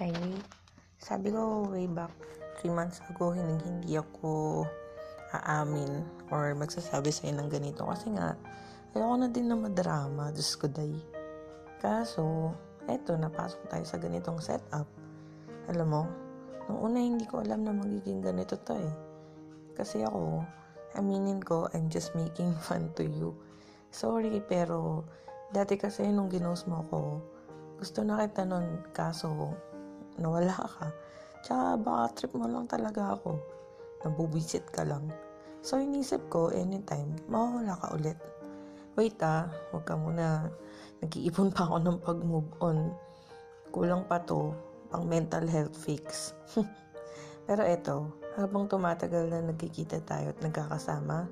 Kylie, sabi ko way back 3 months ago, hindi, hindi ako aamin or magsasabi sa'yo ng ganito. Kasi nga, ayoko na din na madrama, Diyos ko day. Kaso, eto, napasok tayo sa ganitong setup. Alam mo, nung una hindi ko alam na magiging ganito to eh. Kasi ako, aminin ko, I'm just making fun to you. Sorry, pero dati kasi nung ginos mo ko, gusto na kita nun, kaso nawala ka. Tsaka baka trip mo lang talaga ako. Nabubisit ka lang. So, inisip ko, anytime, mawawala ka ulit. Wait ah, huwag ka muna. Nag-iipon pa ako ng pag-move on. Kulang pa to, pang mental health fix. Pero eto, habang tumatagal na nagkikita tayo at nagkakasama,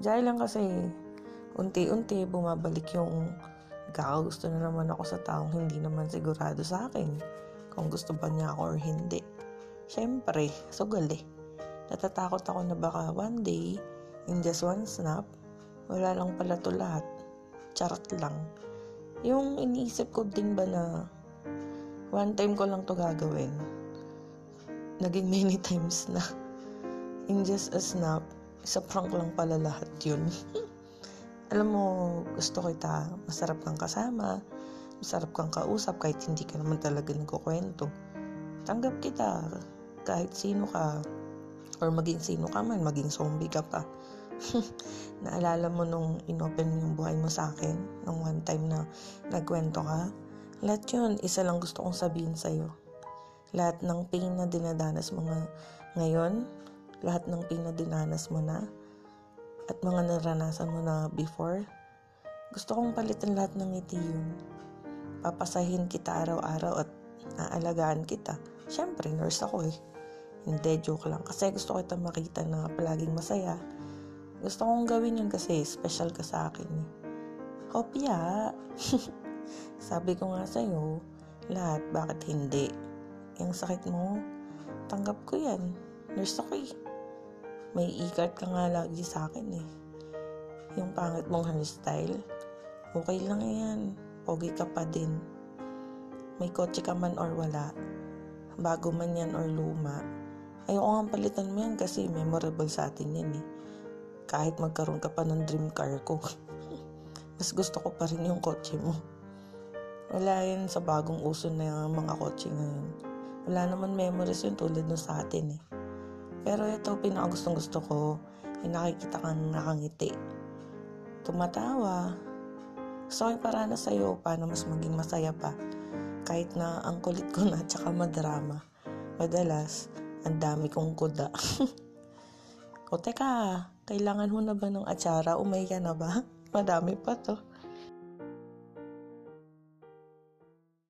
dahil lang kasi unti-unti bumabalik yung Kakagusto na naman ako sa taong hindi naman sigurado sa akin kung gusto ba niya ako or hindi. Siyempre, sugal eh. Natatakot ako na baka one day, in just one snap, wala lang pala to lahat. Charot lang. Yung iniisip ko din ba na one time ko lang to gagawin. Naging many times na. In just a snap, isa prank lang pala lahat yun. alam mo, gusto kita, masarap kang kasama, masarap kang kausap kahit hindi ka naman talaga nagkukwento. Tanggap kita, kahit sino ka, or maging sino ka man, maging zombie ka pa. Naalala mo nung inopen mo yung buhay mo sa akin, nung one time na nagkwento ka, lahat yun, isa lang gusto kong sabihin sa'yo. Lahat ng pain na dinadanas mo nga ngayon, lahat ng pain na dinanas mo na, at mga naranasan mo na before, gusto kong palitan lahat ng ngiti yun. Papasahin kita araw-araw at naalagaan kita. Siyempre, nurse ako eh. Hindi, joke lang. Kasi gusto kita makita na palaging masaya. Gusto kong gawin yun kasi special ka sa akin eh. Kopya! Sabi ko nga sa'yo, lahat, bakit hindi? Yung sakit mo, tanggap ko yan. Nurse ako eh. May ikat ka nga lagi sa akin eh. Yung pangit mong hairstyle, okay lang yan. Pogi ka pa din. May kotse ka man or wala. Bago man yan or luma. Ayoko nga palitan mo yan kasi memorable sa atin yan eh. Kahit magkaroon ka pa ng dream car ko. Mas gusto ko pa rin yung kotse mo. Wala yan sa bagong uso na mga kotse ngayon. Wala naman memories yun tulad no sa atin eh. Pero ito, pinakagustong gusto ko, yung nakikita kang nakangiti. Tumatawa. Gusto ko para na sa'yo, paano mas maging masaya pa. Kahit na ang kulit ko na, tsaka madrama. Madalas, ang dami kong kuda. o teka, kailangan mo na ba ng atsara? Umay ka na ba? Madami pa to.